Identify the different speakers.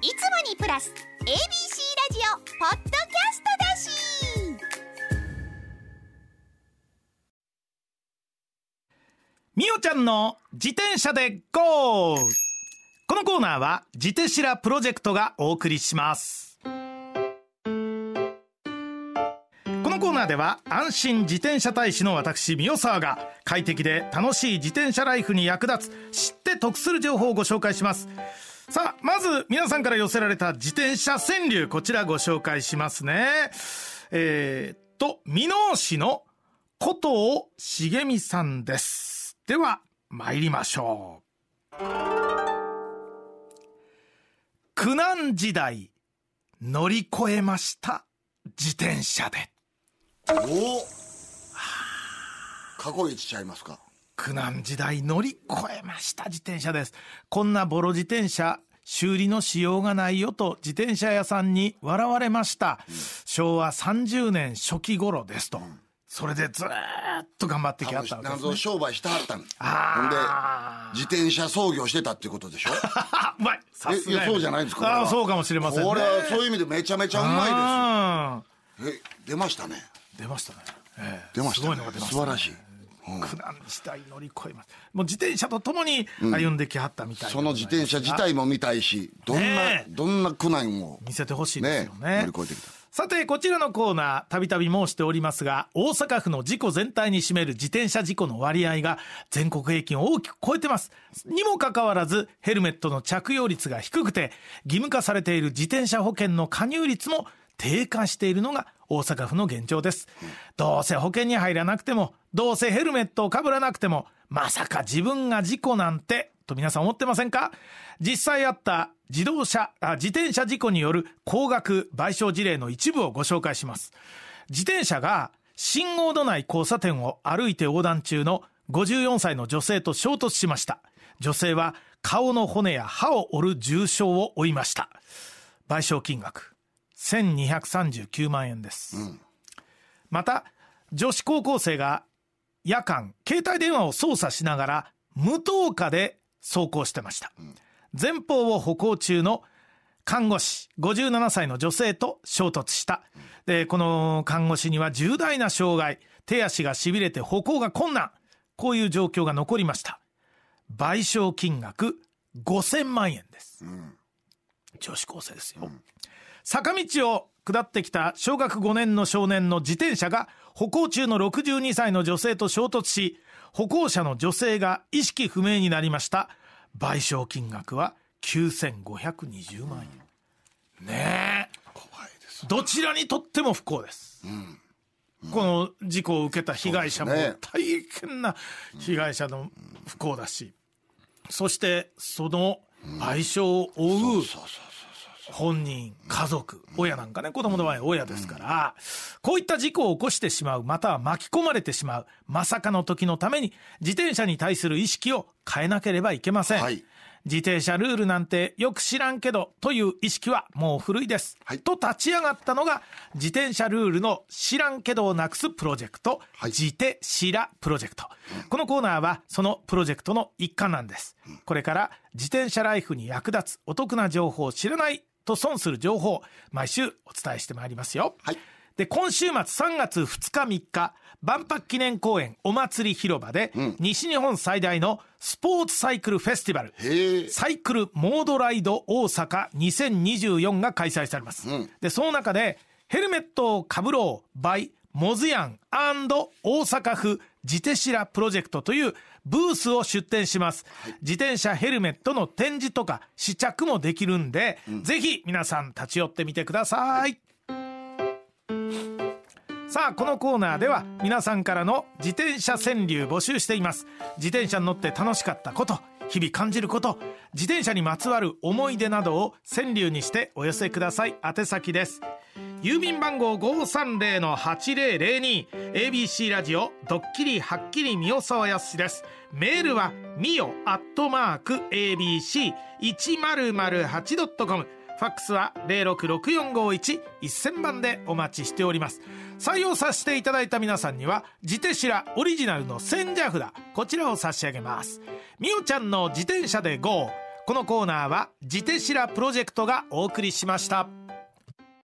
Speaker 1: いつもにプラス ABC ラジオポッドキャストだし
Speaker 2: みおちゃんの自転車で GO! このコーナーは自転車プロジェクトがお送りします。このコーナーでは安心自転車大使の私、三代沢が快適で楽しい自転車ライフに役立つ知って得する情報をご紹介します。さあ、まず皆さんから寄せられた自転車川柳、こちらご紹介しますね。えー、っと、箕面市の古藤茂美さんです。では、参りましょう。苦難時代、乗り越えました。自転車で。
Speaker 3: お 過去一ちゃいますか
Speaker 2: 苦難時代乗り越えました自転車です。こんなボロ自転車、修理のしようがないよと自転車屋さんに笑われました。昭和30年初期頃ですと。それでずーっと頑張ってきはったわけです、ね。
Speaker 3: 謎商売してはったん。ほんで
Speaker 2: あ
Speaker 3: 自転車操業してたっていうことでしょ？
Speaker 2: あ、うまい。さすが
Speaker 3: そうじゃないんですか
Speaker 2: ああ、そうかもしれませんね。
Speaker 3: これはそういう意味でめちゃめちゃうま
Speaker 2: あ
Speaker 3: いですえ出ましたね。
Speaker 2: ー出ましたね。ええ。
Speaker 3: 出ましたね。
Speaker 2: すごいのが出ました、
Speaker 3: 素晴らしい、うん
Speaker 2: 苦難時代乗り越えます。もう自転車とともに歩んできはったみたいな、
Speaker 3: その自転車自体も見たいしどんな、
Speaker 2: ねえ
Speaker 3: どんな苦難を
Speaker 2: 見せてほしいですよね。
Speaker 3: ね乗り越えてきた
Speaker 2: さて、こちらのコーナー、たびたび申しておりますが、大阪府の事故全体に占める自転車事故の割合が全国平均を大きく超えてます。にもかかわらず、ヘルメットの着用率が低くて、義務化されている自転車保険の加入率も低下しているのが大阪府の現状です。どうせ保険に入らなくても、どうせヘルメットをかぶらなくても、まさか自分が事故なんて、と皆さん思ってませんか？実際あった自動車あ、自転車事故による高額賠償事例の一部をご紹介します。自転車が信号のない交差点を歩いて横断中の54歳の女性と衝突しました。女性は顔の骨や歯を折る重傷を負いました。賠償金額1239万円です。また、女子高校生が夜間、携帯電話を操作しながら無灯火で走行してました。前方を歩行中の看護師57歳の女性と衝突した。で、この看護師には重大な障害、手足が痺れて歩行が困難。こういう状況が残りました。賠償金額5000万円です。女子高生ですよ。坂道を下ってきた小学5年の少年の自転車が歩行中の62歳の女性と衝突し、歩行者の女性が意識不明になりました。賠償金額は9520万円。ねえ。
Speaker 3: 怖いです
Speaker 2: どちらにとっても不幸です。この事故を受けた被害者も大変な被害者の不幸だし、そしてその賠償を負う本人、家族、親なんかね、子供の場合親ですから、こういった事故を起こしてしまう、または巻き込まれてしまう、まさかの時のために、自転車に対する意識を変えなければいけません。
Speaker 3: はい
Speaker 2: 自転車ルールなんてよく知らんけどという意識はもう古いです。
Speaker 3: はい
Speaker 2: と立ち上がったのが自転車ルールの知らんけどをなくすプロジェクト、
Speaker 3: はい
Speaker 2: 自転しらプロジェクト。このコーナーはそのプロジェクトの一環なんです。これから自転車ライフに役立つお得な情報を知らないと損する情報を毎週お伝えしてまいりますよ。
Speaker 3: はい
Speaker 2: で、今週末3月2日3日、万博記念公園お祭り広場で、西日本最大のスポーツサイクルフェスティバル、サイクルモードライド大阪2024が開催されます。で、その中で、ヘルメットをかぶろう by モズヤン大阪府自転車プロジェクトというブースを出展します。自転車ヘルメットの展示とか試着もできるんで、ぜひ皆さん立ち寄ってみてください。さあ、このコーナーでは皆さんからの自転車川柳募集しています。自転車に乗って楽しかったこと、日々感じること、自転車にまつわる思い出などを川柳にしてお寄せください。宛先です。郵便番号530-8002 ABC ラジオドッキリはっきりみおさわやすしです。メールはみおアットマーク ABC1008.com ファックスは066451-1000番でお待ちしております。採用させていただいた皆さんには、自転車オリジナルの千社札、こちらを差し上げます。みおちゃんの自転車で GO! このコーナーは「ジテシラプロジェクト」がお送りしました